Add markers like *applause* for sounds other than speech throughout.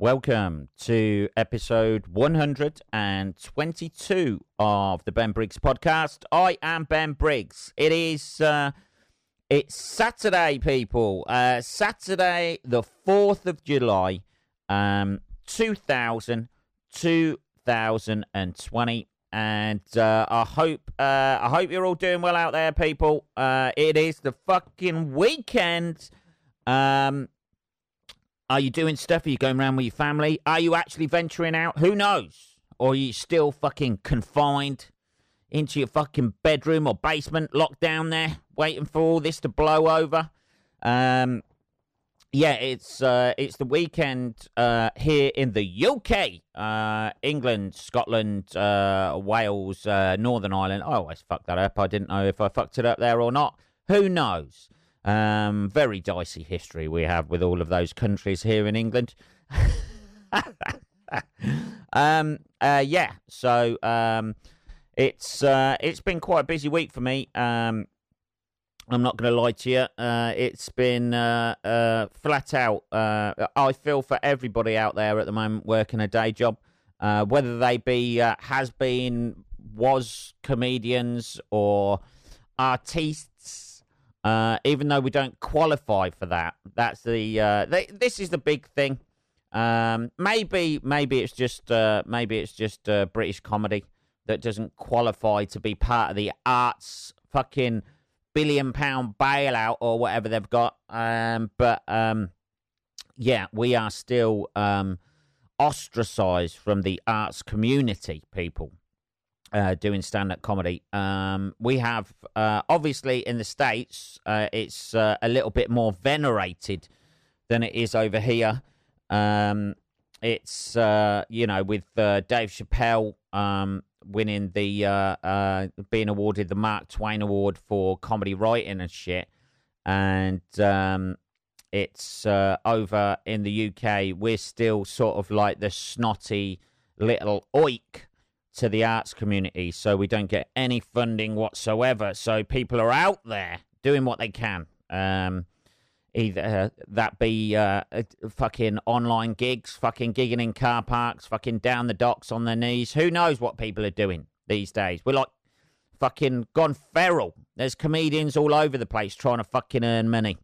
Welcome to episode 122 of the Ben Briggs podcast. I am Ben Briggs. It is uh, it's Saturday, people. Uh, Saturday, the 4th of July, um, 2000, 2020. And uh, I hope uh, I hope you're all doing well out there, people. Uh, it is the fucking weekend. Um, are you doing stuff? Are you going around with your family? Are you actually venturing out? Who knows? Or are you still fucking confined into your fucking bedroom or basement, locked down there, waiting for all this to blow over? Um, yeah, it's uh, it's the weekend uh, here in the UK, uh, England, Scotland, uh, Wales, uh, Northern Ireland. I always fuck that up. I didn't know if I fucked it up there or not. Who knows? Um, very dicey history we have with all of those countries here in England. *laughs* um, uh, yeah, so um, it's uh, it's been quite a busy week for me. Um, I'm not going to lie to you. Uh, it's been uh, uh, flat out. Uh, I feel for everybody out there at the moment working a day job, uh, whether they be has been, was comedians or artists. Uh, even though we don't qualify for that, that's the uh, they, this is the big thing. Um, maybe maybe it's just uh, maybe it's just uh, British comedy that doesn't qualify to be part of the arts fucking billion pound bailout or whatever they've got. Um, but um, yeah, we are still um, ostracized from the arts community, people. Uh, doing stand-up comedy. Um, we have uh, obviously in the states, uh, it's uh, a little bit more venerated than it is over here. Um, it's uh, you know with uh, Dave Chappelle um, winning the being awarded the Mark Twain Award for comedy writing and shit, and um, it's over in the UK. We're still sort of like the snotty little oik to the arts community, so we don't get any funding whatsoever. So people are out there doing what they can. Um, either uh, that be uh, uh, fucking online gigs, fucking gigging in car parks, fucking down the docks on their knees. Who knows what people are doing these days? We're like fucking gone feral. There's comedians all over the place trying to fucking earn money,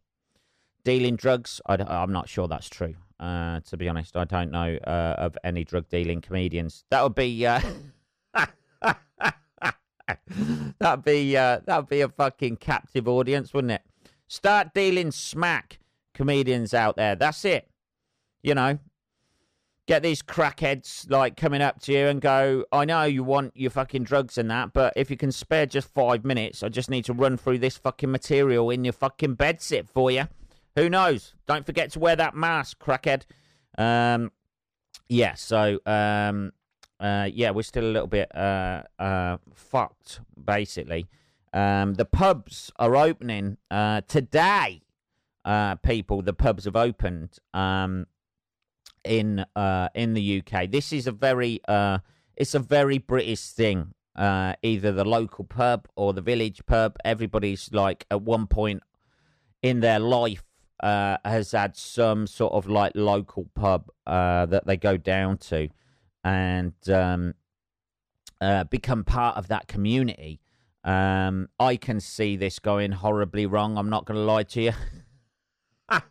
dealing drugs. I, am not sure that's true. Uh, to be honest, I don't know uh, of any drug dealing comedians. That would be. *laughs* *laughs* That'd be uh, that'd be a fucking captive audience, wouldn't it? Start dealing smack, comedians out there. That's it. You know, get these crackheads like coming up to you and go, I know you want your fucking drugs and that, but if you can spare just five minutes, I just need to run through this fucking material in your fucking bed sit for you. Who knows? Don't forget to wear that mask, crackhead. Um, yeah, so um, uh, yeah, we're still a little bit uh, uh, fucked, basically. Um, the pubs are opening uh, today. Uh, people, the pubs have opened um, in uh, in the UK. This is a very uh, it's a very British thing. Uh, either the local pub or the village pub. Everybody's like at one point in their life uh, has had some sort of like local pub uh, that they go down to and um, uh, become part of that community. Um, I can see this going horribly wrong. I'm not going to lie to you. *laughs*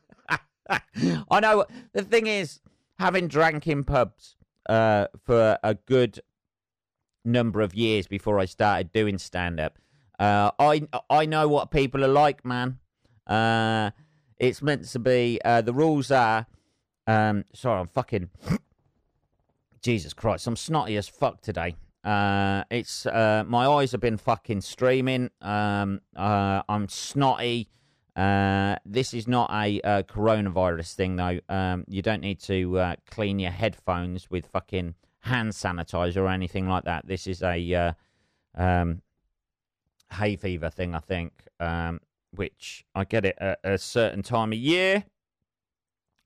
I know. The thing is, having drank in pubs uh, for a good number of years before I started doing stand up, uh, I I know what people are like, man. Uh, it's meant to be. Uh, the rules are. Um, sorry, I'm fucking. Jesus Christ, I'm snotty as fuck today. Uh, it's uh, my eyes have been fucking streaming. Um, uh, I'm snotty. Uh, this is not a uh, coronavirus thing, though. Um, you don't need to uh, clean your headphones with fucking hand sanitizer or anything like that. This is a um, hay fever thing, I think, um, which I get it at a certain time of year.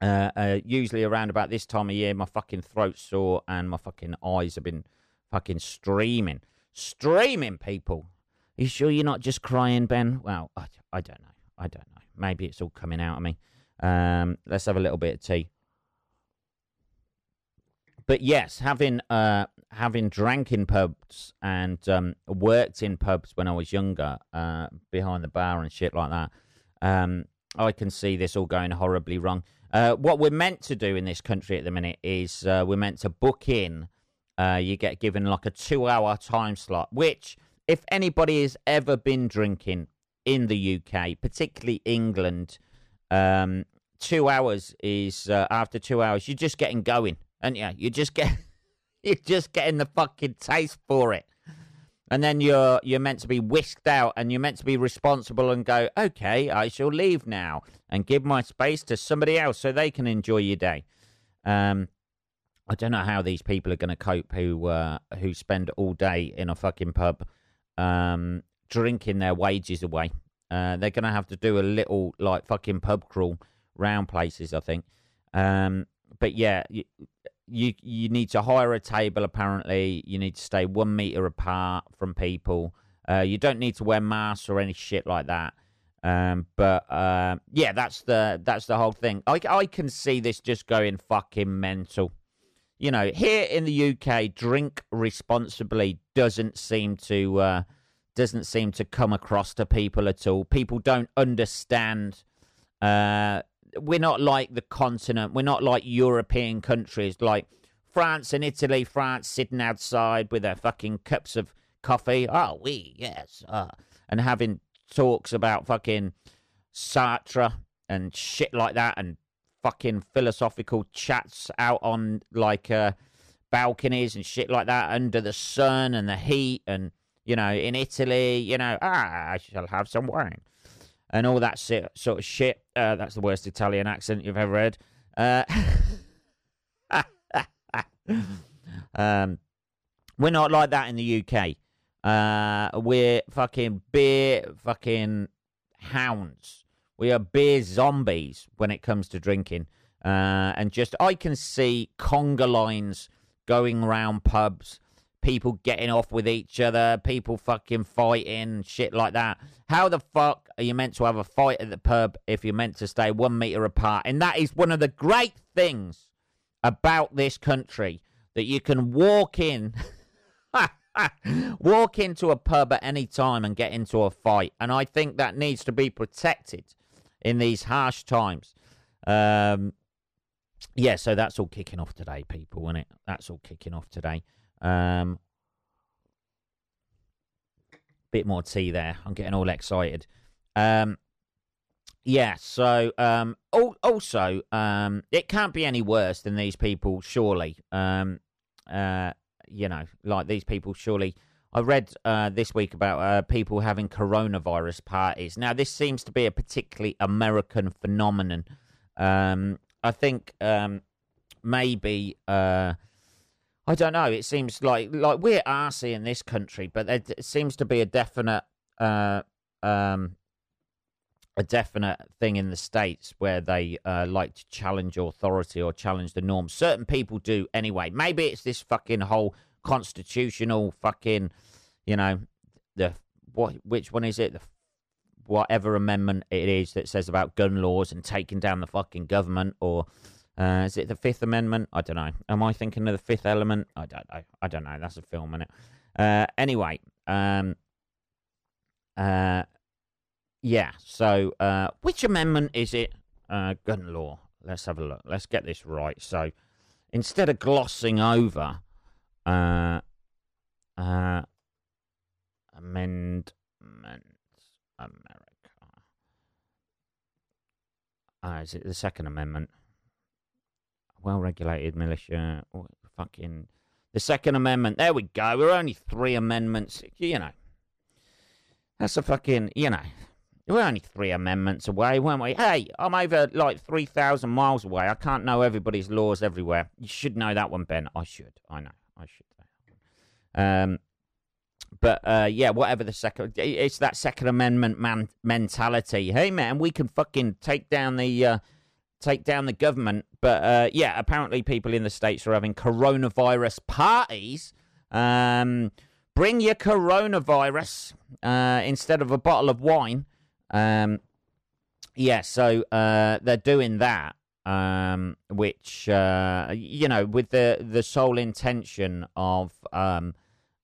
Uh, uh, usually around about this time of year, my fucking throat's sore and my fucking eyes have been fucking streaming. Streaming, people. Are you sure you're not just crying, Ben? Well, I, I don't know. I don't know. Maybe it's all coming out of me. Um, let's have a little bit of tea. but yes, having uh, having drank in pubs and um, worked in pubs when I was younger, uh, behind the bar and shit like that, um, I can see this all going horribly wrong. Uh, what we're meant to do in this country at the minute is uh, we're meant to book in. Uh, you get given like a two-hour time slot, which, if anybody has ever been drinking in the UK, particularly England, um, two hours is uh, after two hours you're just getting going, and yeah, you just get *laughs* you're just getting the fucking taste for it and then you're you're meant to be whisked out and you're meant to be responsible and go okay i shall leave now and give my space to somebody else so they can enjoy your day. Um i don't know how these people are going to cope who uh who spend all day in a fucking pub um drinking their wages away. Uh they're going to have to do a little like fucking pub crawl round places i think. Um but yeah you you need to hire a table. Apparently, you need to stay one meter apart from people. Uh, you don't need to wear masks or any shit like that. Um, but uh, yeah, that's the that's the whole thing. I I can see this just going fucking mental. You know, here in the UK, drink responsibly doesn't seem to uh, doesn't seem to come across to people at all. People don't understand uh, we're not like the continent. We're not like European countries like France and Italy. France sitting outside with their fucking cups of coffee. Oh, we yes, uh, and having talks about fucking Sartre and shit like that, and fucking philosophical chats out on like uh, balconies and shit like that under the sun and the heat and you know in Italy, you know, ah, I shall have some wine and all that sort of shit. Uh, that's the worst Italian accent you've ever heard. Uh, *laughs* um, we're not like that in the UK. Uh, we're fucking beer fucking hounds. We are beer zombies when it comes to drinking. Uh, and just, I can see conga lines going round pubs people getting off with each other, people fucking fighting, shit like that. How the fuck are you meant to have a fight at the pub if you're meant to stay one meter apart? And that is one of the great things about this country that you can walk in. *laughs* walk into a pub at any time and get into a fight. And I think that needs to be protected in these harsh times. Um, yeah, so that's all kicking off today, people, isn't it? That's all kicking off today. Um, bit more tea there. I'm getting all excited. Um, yeah. So um, also, um, it can't be any worse than these people. Surely, um, uh, you know, like these people. Surely, I read uh, this week about uh, people having coronavirus parties. Now, this seems to be a particularly American phenomenon. Um, I think um, maybe uh, I don't know. It seems like like we're arsey in this country, but there seems to be a definite uh, um, a definite thing in the states where they uh, like to challenge authority or challenge the norms. Certain people do anyway. Maybe it's this fucking whole constitutional fucking, you know, the what? Which one is it? The whatever amendment it is that says about gun laws and taking down the fucking government or uh, is it the Fifth Amendment? I don't know. Am I thinking of the Fifth Element? I don't know. I don't know. That's a film, is it? Uh, anyway, um, uh, yeah. So, uh, which amendment is it? Uh, gun law. Let's have a look. Let's get this right. So, instead of glossing over, uh, uh, amendment America. Uh, is it the Second Amendment? Well regulated militia. Oh, fucking the Second Amendment. There we go. We're only three amendments. You know, that's a fucking. You know, we're only three amendments away, weren't we? Hey, I'm over like three thousand miles away. I can't know everybody's laws everywhere. You should know that one, Ben. I should. I know. I should. Um, but uh, yeah, whatever the second, it's that Second Amendment man mentality. Hey, man, we can fucking take down the. Uh, take down the government. But uh, yeah, apparently people in the States are having coronavirus parties. Um, bring your coronavirus uh, instead of a bottle of wine. Um, yeah, so uh, they're doing that. um, which uh, you know, with the the sole intention of um,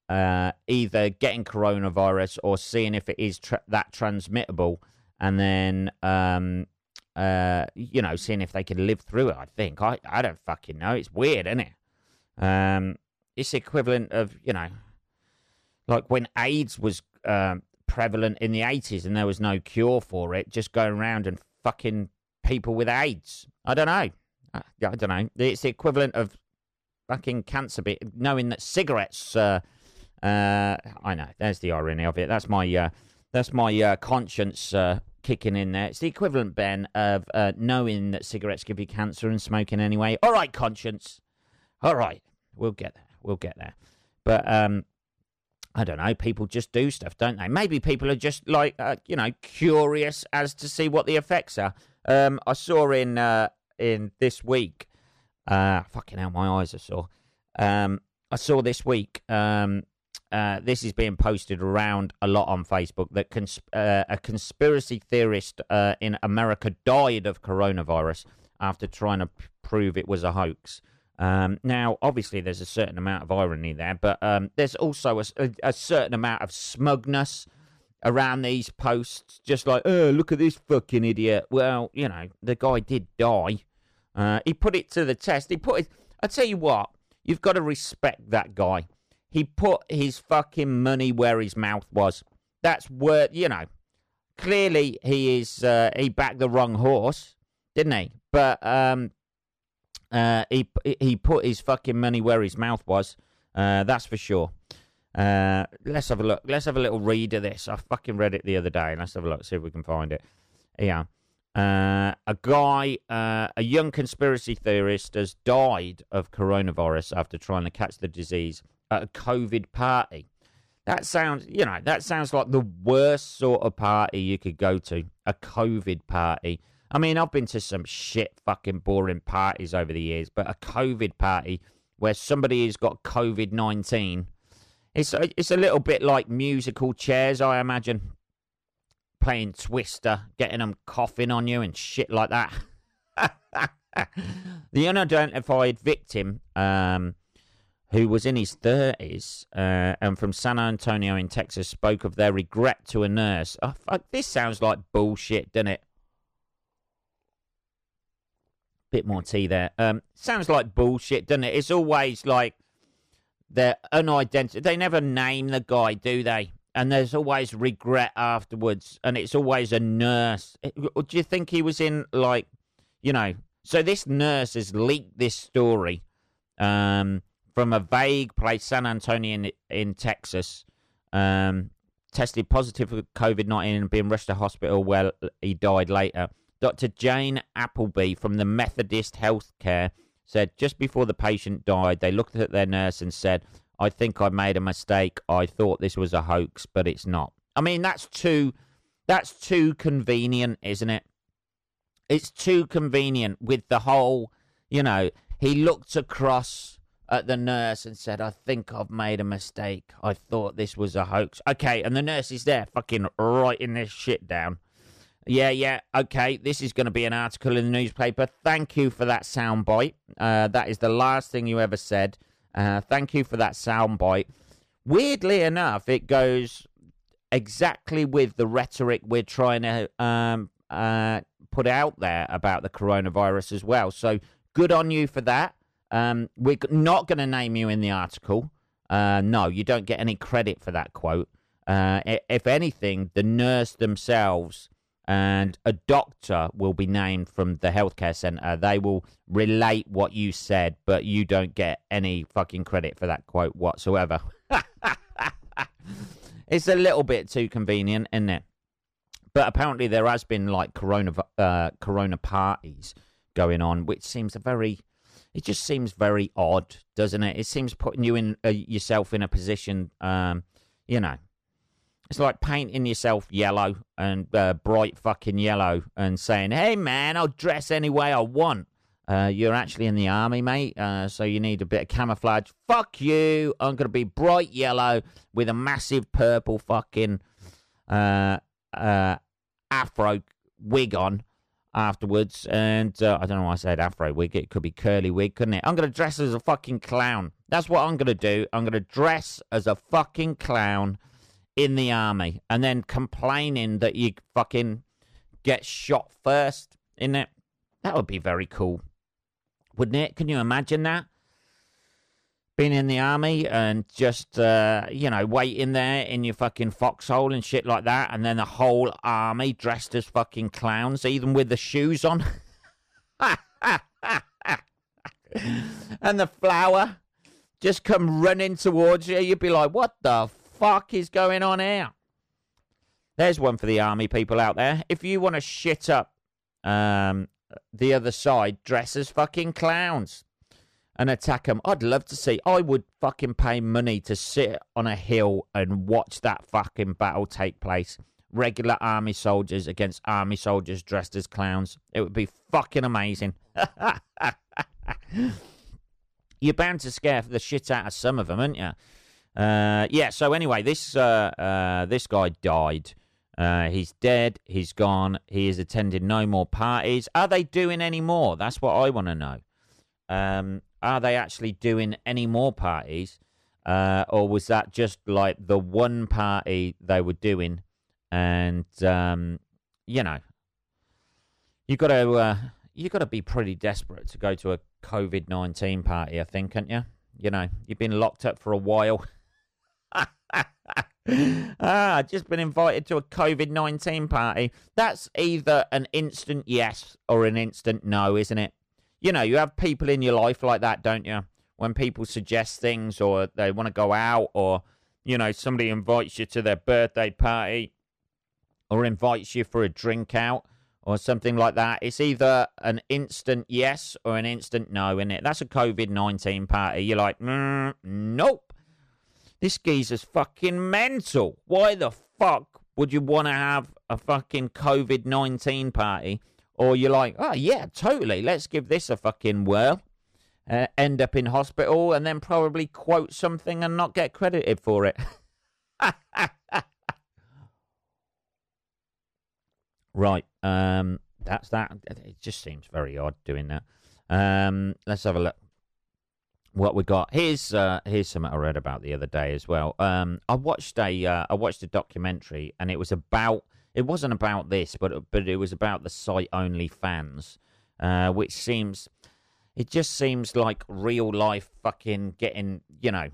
uh, either getting coronavirus or seeing if it is tra- that transmittable, and then um, uh, you know, seeing if they can live through it. I think I I don't fucking know. It's weird, isn't it? Um, it's equivalent of you know, like when AIDS was um, prevalent in the eighties and there was no cure for it, just going around and fucking people with AIDS. I don't know. I, I don't know. It's the equivalent of fucking cancer, bit, knowing that cigarettes. Uh, uh, I know. There's the irony of it. That's my uh, that's my uh, conscience uh, kicking in there. It's the equivalent, Ben, of uh, knowing that cigarettes give you cancer and smoking anyway. All right, conscience. All right, we'll get there. We'll get there. But um, I don't know. People just do stuff, don't they? Maybe people are just like uh, you know curious as to see what the effects are. Um, I saw in uh, in this week. Uh, fucking hell, my eyes are sore. Um, I saw this week. Um, uh, this is being posted around a lot on Facebook that cons- uh, a conspiracy theorist uh, in America died of coronavirus after trying to p- prove it was a hoax. Um, now, obviously, there's a certain amount of irony there, but um, there's also a, a, certain amount of smugness around these posts. Just like, oh, look at this fucking idiot. Well, you know, the guy did die. Uh, he put it to the test. He put it. I tell you what, you've got to respect that guy he put his fucking money where his mouth was. That's where you know. Clearly, he is. Uh, he backed the wrong horse, didn't he? But um, uh, he he put his fucking money where his mouth was. Uh, that's for sure. Uh, let's have a look. Let's have a little read of this. I fucking read it the other day. Let's have a look. See if we can find it. Yeah. Uh, a guy, uh, a young conspiracy theorist, has died of coronavirus after trying to catch the disease at a COVID party. That sounds, you know, that sounds like the worst sort of party you could go to. A COVID party. I mean, I've been to some shit fucking boring parties over the years, but a COVID party where somebody has got COVID 19, it's, it's a little bit like musical chairs, I imagine. Playing Twister, getting them coughing on you and shit like that. *laughs* the unidentified victim um, who was in his 30s uh, and from San Antonio in Texas, spoke of their regret to a nurse. Oh, fuck, this sounds like bullshit, doesn't it? Bit more tea there. Um, sounds like bullshit, doesn't it? It's always like they're unidentified. They never name the guy, do they? And there's always regret afterwards, and it's always a nurse. Do you think he was in like, you know? So this nurse has leaked this story. Um, from a vague place, San Antonio in, in Texas, um, tested positive for COVID 19 and being rushed to hospital where he died later. Dr. Jane Appleby from the Methodist Healthcare said just before the patient died, they looked at their nurse and said, I think I made a mistake. I thought this was a hoax, but it's not. I mean, that's too that's too convenient, isn't it? It's too convenient with the whole, you know, he looked across at the nurse and said, I think I've made a mistake. I thought this was a hoax. Okay, and the nurse is there fucking writing this shit down. Yeah, yeah, okay, this is going to be an article in the newspaper. Thank you for that soundbite. Uh, that is the last thing you ever said. Uh, thank you for that soundbite. Weirdly enough, it goes exactly with the rhetoric we're trying to um, uh, put out there about the coronavirus as well. So good on you for that. Um, we're not going to name you in the article. Uh, no, you don't get any credit for that quote. Uh, if anything, the nurse themselves and a doctor will be named from the healthcare center. They will relate what you said, but you don't get any fucking credit for that quote whatsoever. *laughs* it's a little bit too convenient, isn't it? But apparently, there has been like corona uh, corona parties going on, which seems a very it just seems very odd, doesn't it? It seems putting you in uh, yourself in a position, um, you know. It's like painting yourself yellow and uh, bright fucking yellow and saying, "Hey man, I'll dress any way I want." Uh, you're actually in the army, mate, uh, so you need a bit of camouflage. Fuck you! I'm gonna be bright yellow with a massive purple fucking uh, uh, afro wig on afterwards, and uh, I don't know why I said afro wig. It could be curly wig, couldn't it? I'm gonna dress as a fucking clown. That's what I'm gonna do. I'm gonna dress as a fucking clown in the army, and then complaining that you fucking get shot first in it. That would be very cool, wouldn't it? Can you imagine that? Being in the army and just, uh, you know, waiting there in your fucking foxhole and shit like that, and then the whole army dressed as fucking clowns, even with the shoes on. *laughs* and the flower just come running towards you. You'd be like, what the fuck is going on here? There's one for the army people out there. If you want to shit up um, the other side, dress as fucking clowns and attack them. I'd love to see. I would fucking pay money to sit on a hill and watch that fucking battle take place. Regular army soldiers against army soldiers dressed as clowns. It would be fucking amazing. *laughs* You're bound to scare the shit out of some of them, aren't you? Uh, yeah. So anyway, this uh, uh, this guy died. Uh, he's dead. He's gone. He is attending no more parties. Are they doing any more? That's what I want to know. Um, are they actually doing any more parties? Uh, or was that just like the one party they were doing? And, um, you know, you got to uh, you got to be pretty desperate to go to a COVID nineteen party, I think, can't you? You know, you've been locked up for a while. *laughs* ah, just been invited to a COVID nineteen party. That's either an instant yes or an instant no, isn't it? You know, you have people in your life like that, don't you? When people suggest things or they want to go out or, you know, somebody invites you to their birthday party or invites you for a drink out or something like that. It's either an instant yes or an instant no, in it? That's a COVID 19 party. You're like, mm, nope. This geezer's fucking mental. Why the fuck would you want to have a fucking COVID 19 party or you're like, oh, yeah, totally. Let's give this a fucking whirl. Uh, end up in hospital and then probably quote something and not get credited for it. *laughs* right. Um, that's that. It just seems very odd doing that. Um, let's have a look. What we got here's uh, here's something I read about the other day as well. Um, I watched a uh, I watched a documentary and it was about it wasn't about this, but but it was about the site OnlyFans, uh, which seems it just seems like real life fucking getting you know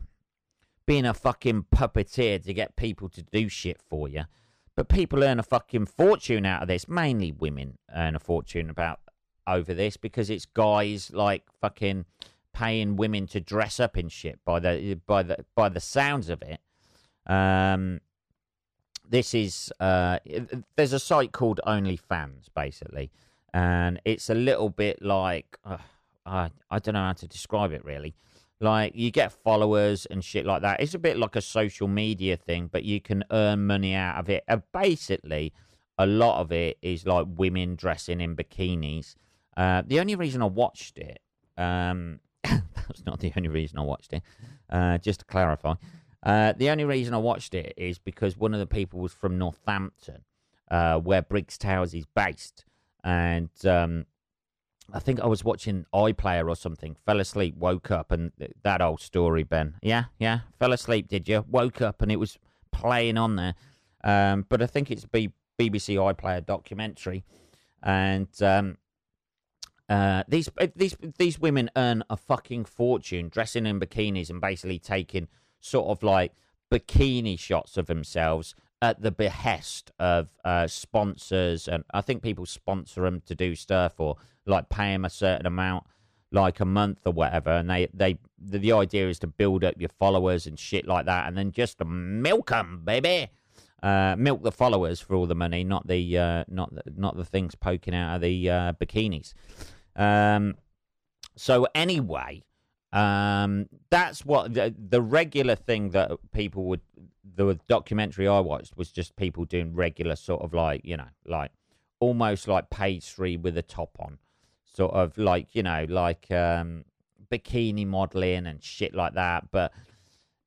being a fucking puppeteer to get people to do shit for you. But people earn a fucking fortune out of this. Mainly women earn a fortune about over this because it's guys like fucking paying women to dress up in shit by the by the by the sounds of it. Um, this is uh, there's a site called OnlyFans basically, and it's a little bit like uh, I I don't know how to describe it really. Like you get followers and shit like that. It's a bit like a social media thing, but you can earn money out of it. Basically, a lot of it is like women dressing in bikinis. Uh, the only reason I watched it, um, *coughs* that's not the only reason I watched it. Uh, just to clarify, uh, the only reason I watched it is because one of the people was from Northampton, uh, where Briggs Towers is based, and um, I think I was watching iPlayer or something. Fell asleep, woke up, and that old story, Ben. Yeah, yeah, fell asleep. Did you? Woke up, and it was playing on there. Um, but I think it's B- BBC iPlayer documentary, and um, uh, these these these women earn a fucking fortune dressing in bikinis and basically taking sort of like bikini shots of themselves at the behest of uh, sponsors, and I think people sponsor them to do stuff or like pay them a certain amount, like a month or whatever. And they they the, the idea is to build up your followers and shit like that, and then just milk them, baby. Uh, milk the followers for all the money, not the uh, not the, not the things poking out of the uh, bikinis. Um, so anyway, um, that's what the, the regular thing that people would. The documentary I watched was just people doing regular sort of like you know like almost like three with a top on, sort of like you know like um, bikini modeling and shit like that. But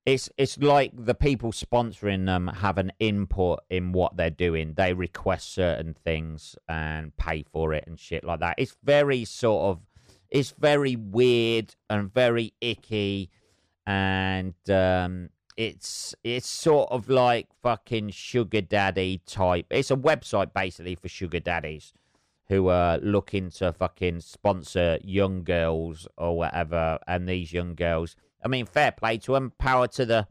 it's it's like the people sponsoring them have an input in what they're doing. They request certain things and pay for it and shit like that. It's very sort of it's very weird and very icky and um it's it's sort of like fucking sugar daddy type. It's a website basically for sugar daddies who are looking to fucking sponsor young girls or whatever and these young girls I mean, fair play to them. Power to the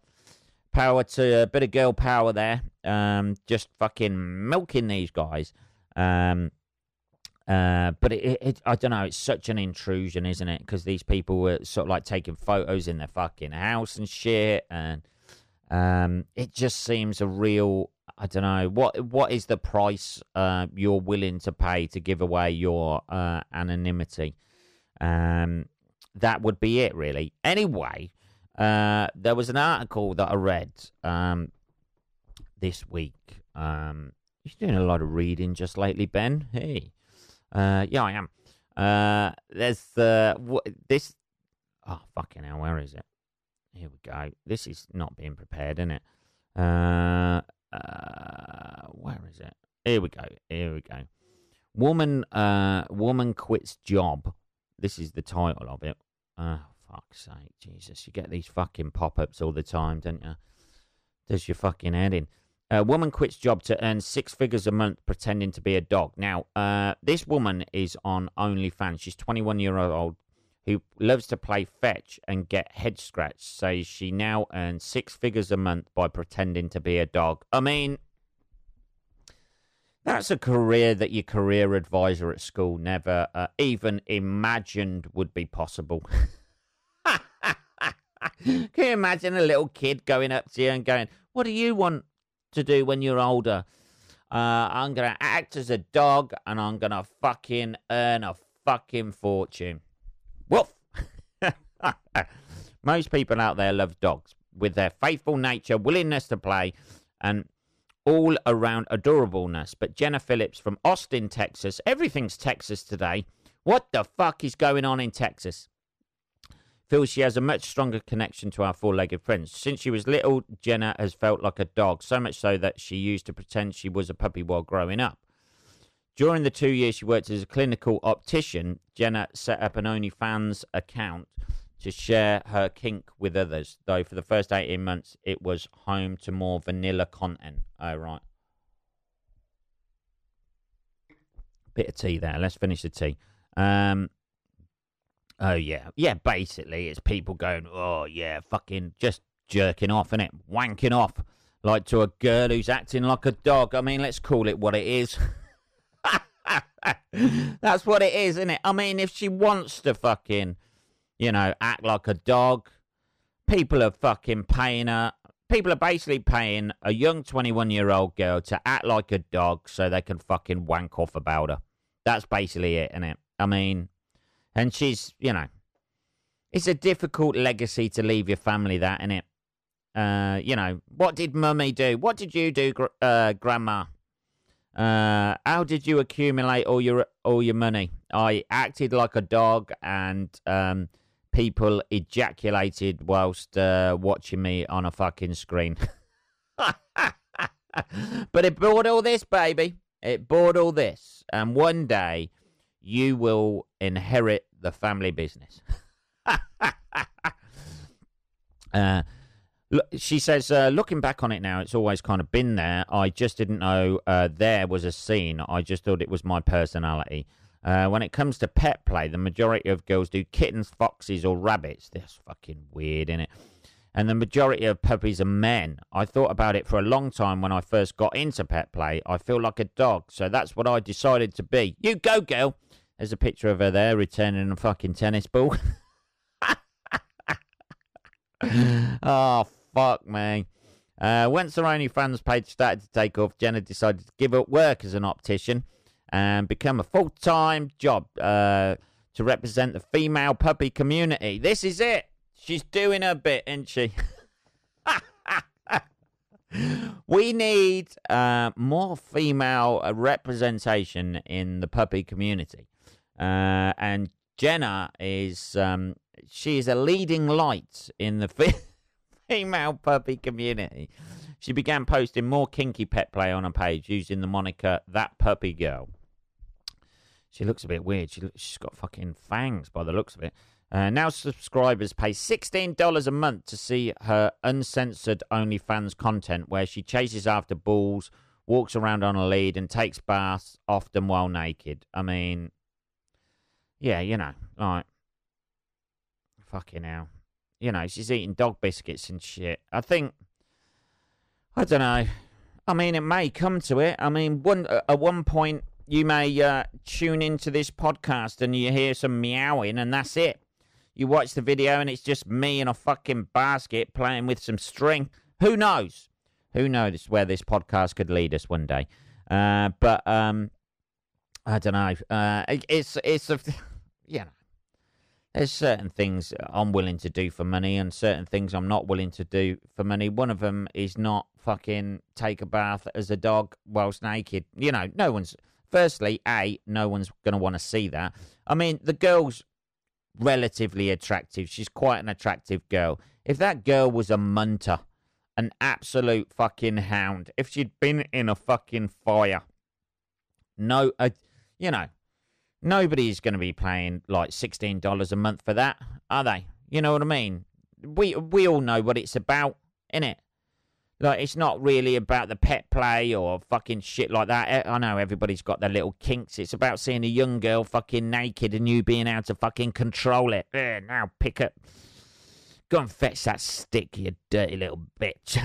power to a bit of girl power there. Um, just fucking milking these guys. Um, uh, but it, it, I don't know. It's such an intrusion, isn't it? Because these people were sort of like taking photos in their fucking house and shit, and um, it just seems a real. I don't know what what is the price uh, you're willing to pay to give away your uh, anonymity. Um, that would be it, really. Anyway, uh, there was an article that I read um, this week. Um, you're doing a lot of reading just lately, Ben. Hey, uh, yeah, I am. Uh, there's uh, this. Oh fucking hell! Where is it? Here we go. This is not being prepared, isn't it? Uh, uh, where is it? Here we go. Here we go. Woman, uh, woman quits job this is the title of it. Oh, fuck's sake, Jesus. You get these fucking pop ups all the time, don't you? Does your fucking head in. A woman quits job to earn six figures a month pretending to be a dog. Now, uh, this woman is on OnlyFans. She's 21 year old who loves to play fetch and get head scratched. Says she now earns six figures a month by pretending to be a dog. I mean, that's a career that your career advisor at school never uh, even imagined would be possible. *laughs* Can you imagine a little kid going up to you and going, What do you want to do when you're older? Uh, I'm going to act as a dog and I'm going to fucking earn a fucking fortune. Woof! *laughs* Most people out there love dogs with their faithful nature, willingness to play, and all around adorableness. But Jenna Phillips from Austin, Texas, everything's Texas today. What the fuck is going on in Texas? Feels she has a much stronger connection to our four legged friends. Since she was little, Jenna has felt like a dog, so much so that she used to pretend she was a puppy while growing up. During the two years she worked as a clinical optician, Jenna set up an OnlyFans account to share her kink with others, though for the first 18 months it was home to more vanilla content. Oh, right. Bit of tea there. Let's finish the tea. Um, oh, yeah. Yeah, basically, it's people going, oh, yeah, fucking just jerking off, it, Wanking off. Like to a girl who's acting like a dog. I mean, let's call it what it is. *laughs* That's what it is, isn't it? I mean, if she wants to fucking you know, act like a dog. People are fucking paying her. People are basically paying a young 21 year old girl to act like a dog so they can fucking wank off about her. That's basically it, isn't it? I mean, and she's, you know, it's a difficult legacy to leave your family, that, isn't it? Uh, you know, what did mummy do? What did you do, uh, grandma? Uh, how did you accumulate all your all your money? I acted like a dog and um, people ejaculated whilst uh, watching me on a fucking screen. *laughs* but it brought all this, baby. It brought all this. And one day you will inherit the family business. *laughs* uh, she says, uh, looking back on it now, it's always kind of been there. I just didn't know uh, there was a scene. I just thought it was my personality. Uh, when it comes to pet play, the majority of girls do kittens, foxes, or rabbits. That's fucking weird, isn't it? And the majority of puppies are men. I thought about it for a long time when I first got into pet play. I feel like a dog, so that's what I decided to be. You go, girl. There's a picture of her there returning a fucking tennis ball. *laughs* oh, fuck me. Uh, once her OnlyFans page started to take off, Jenna decided to give up work as an optician and become a full time job uh, to represent the female puppy community. This is it. She's doing her bit, isn't she? *laughs* we need uh, more female representation in the puppy community. Uh, and Jenna is um, she is a leading light in the *laughs* female puppy community. She began posting more kinky pet play on her page using the moniker That Puppy Girl. She looks a bit weird. She looks, she's got fucking fangs by the looks of it. Uh, now subscribers pay $16 a month to see her uncensored OnlyFans content where she chases after bulls, walks around on a lead, and takes baths, often while naked. I mean, yeah, you know, like, fucking hell. You know, she's eating dog biscuits and shit. I think, I don't know. I mean, it may come to it. I mean, one at one point you may uh, tune into this podcast and you hear some meowing, and that's it. You watch the video and it's just me in a fucking basket playing with some string. Who knows? Who knows where this podcast could lead us one day? Uh, but um, I don't know. Uh, it, it's it's a *laughs* you know. There's certain things I'm willing to do for money, and certain things I'm not willing to do for money. One of them is not fucking take a bath as a dog whilst naked. You know, no one's. Firstly, a no one's going to want to see that. I mean, the girls relatively attractive. She's quite an attractive girl. If that girl was a munter, an absolute fucking hound, if she'd been in a fucking fire, no, uh, you know, nobody's going to be paying like sixteen dollars a month for that, are they? You know what I mean? We we all know what it's about, innit? Like, it's not really about the pet play or fucking shit like that. I know everybody's got their little kinks. It's about seeing a young girl fucking naked and you being able to fucking control it. Yeah, now pick up. Go and fetch that stick, you dirty little bitch.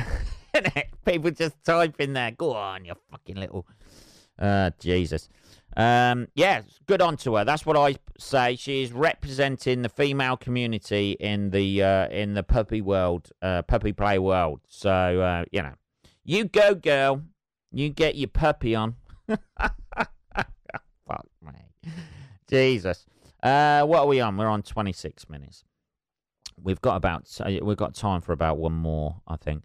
*laughs* People just type in there. Go on, you fucking little. Uh, Jesus. Um, yeah, good on to her. That's what I say. She is representing the female community in the uh, in the puppy world, uh, puppy play world. So uh, you know, you go, girl. You get your puppy on. *laughs* Fuck me, Jesus. Uh, what are we on? We're on twenty six minutes. We've got about we've got time for about one more, I think.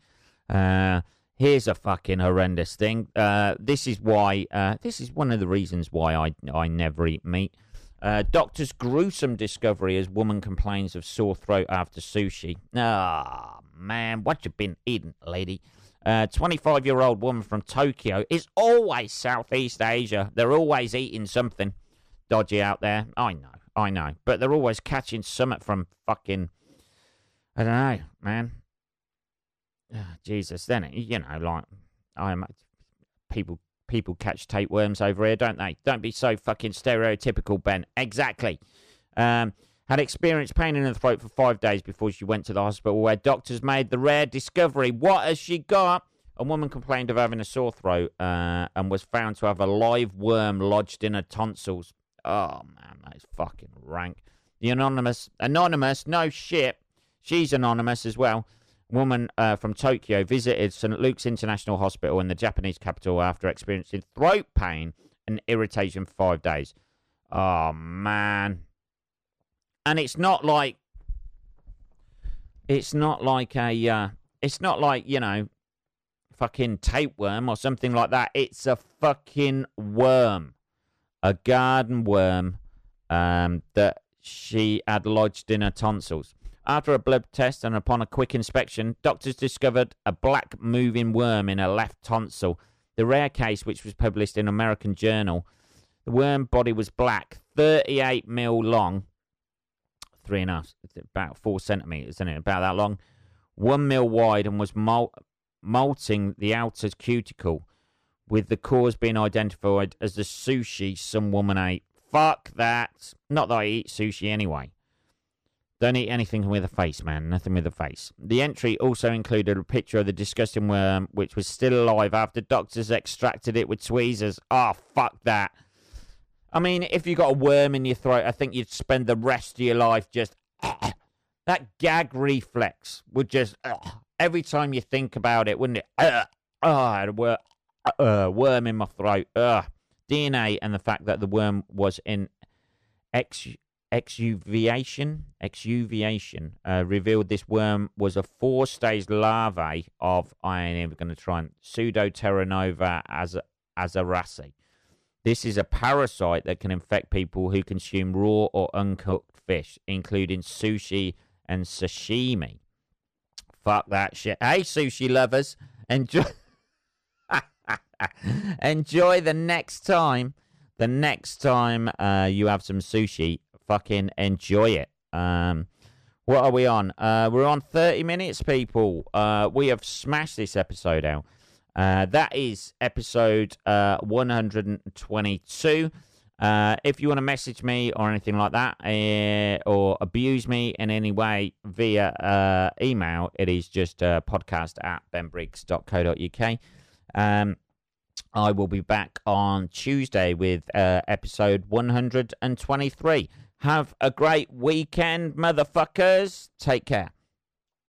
Uh, Here's a fucking horrendous thing. Uh, this is why. Uh, this is one of the reasons why I I never eat meat. Uh, doctor's gruesome discovery as woman complains of sore throat after sushi. Ah, oh, man, what you been eating, lady? 25 uh, year old woman from Tokyo is always Southeast Asia. They're always eating something dodgy out there. I know, I know. But they're always catching something from fucking. I don't know, man. Jesus, then you know, like I'm people people catch tapeworms over here, don't they? Don't be so fucking stereotypical, Ben. Exactly. Um, had experienced pain in the throat for five days before she went to the hospital, where doctors made the rare discovery. What has she got? A woman complained of having a sore throat uh, and was found to have a live worm lodged in her tonsils. Oh man, that is fucking rank. The anonymous, anonymous, no shit. She's anonymous as well woman uh, from Tokyo visited St. Luke's International Hospital in the Japanese capital after experiencing throat pain and irritation for five days. Oh, man. And it's not like. It's not like a. Uh, it's not like, you know, fucking tapeworm or something like that. It's a fucking worm. A garden worm um, that she had lodged in her tonsils. After a blood test and upon a quick inspection, doctors discovered a black moving worm in her left tonsil. The rare case, which was published in American Journal, the worm body was black, 38 mil long, three and a half, about four centimeters, isn't it? About that long, one mil wide, and was mol- molting the outer cuticle, with the cause being identified as the sushi some woman ate. Fuck that. Not that I eat sushi anyway. Don't eat anything with a face, man. Nothing with a face. The entry also included a picture of the disgusting worm, which was still alive after doctors extracted it with tweezers. Oh, fuck that. I mean, if you got a worm in your throat, I think you'd spend the rest of your life just. Uh, *clears throat* that gag reflex would just. Uh, *clears throat* every time you think about it, wouldn't it? Uh, *clears throat* oh, I had a wor- uh, worm in my throat. Uh, DNA and the fact that the worm was in ex exuvation exuvation uh, revealed this worm was a four-stage larvae of I ain't even going to try and pseudoterranova as azarasi. This is a parasite that can infect people who consume raw or uncooked fish, including sushi and sashimi. fuck that shit. Hey, sushi lovers, enjoy. *laughs* enjoy the next time. The next time uh, you have some sushi, fucking enjoy it. Um, what are we on? Uh, we're on 30 minutes, people. Uh, we have smashed this episode out. Uh, that is episode uh, 122. Uh, if you want to message me or anything like that, uh, or abuse me in any way via email, it is just podcast at benbriggs.co.uk. Um, I will be back on Tuesday with episode 123. Have a great weekend, motherfuckers. Take care.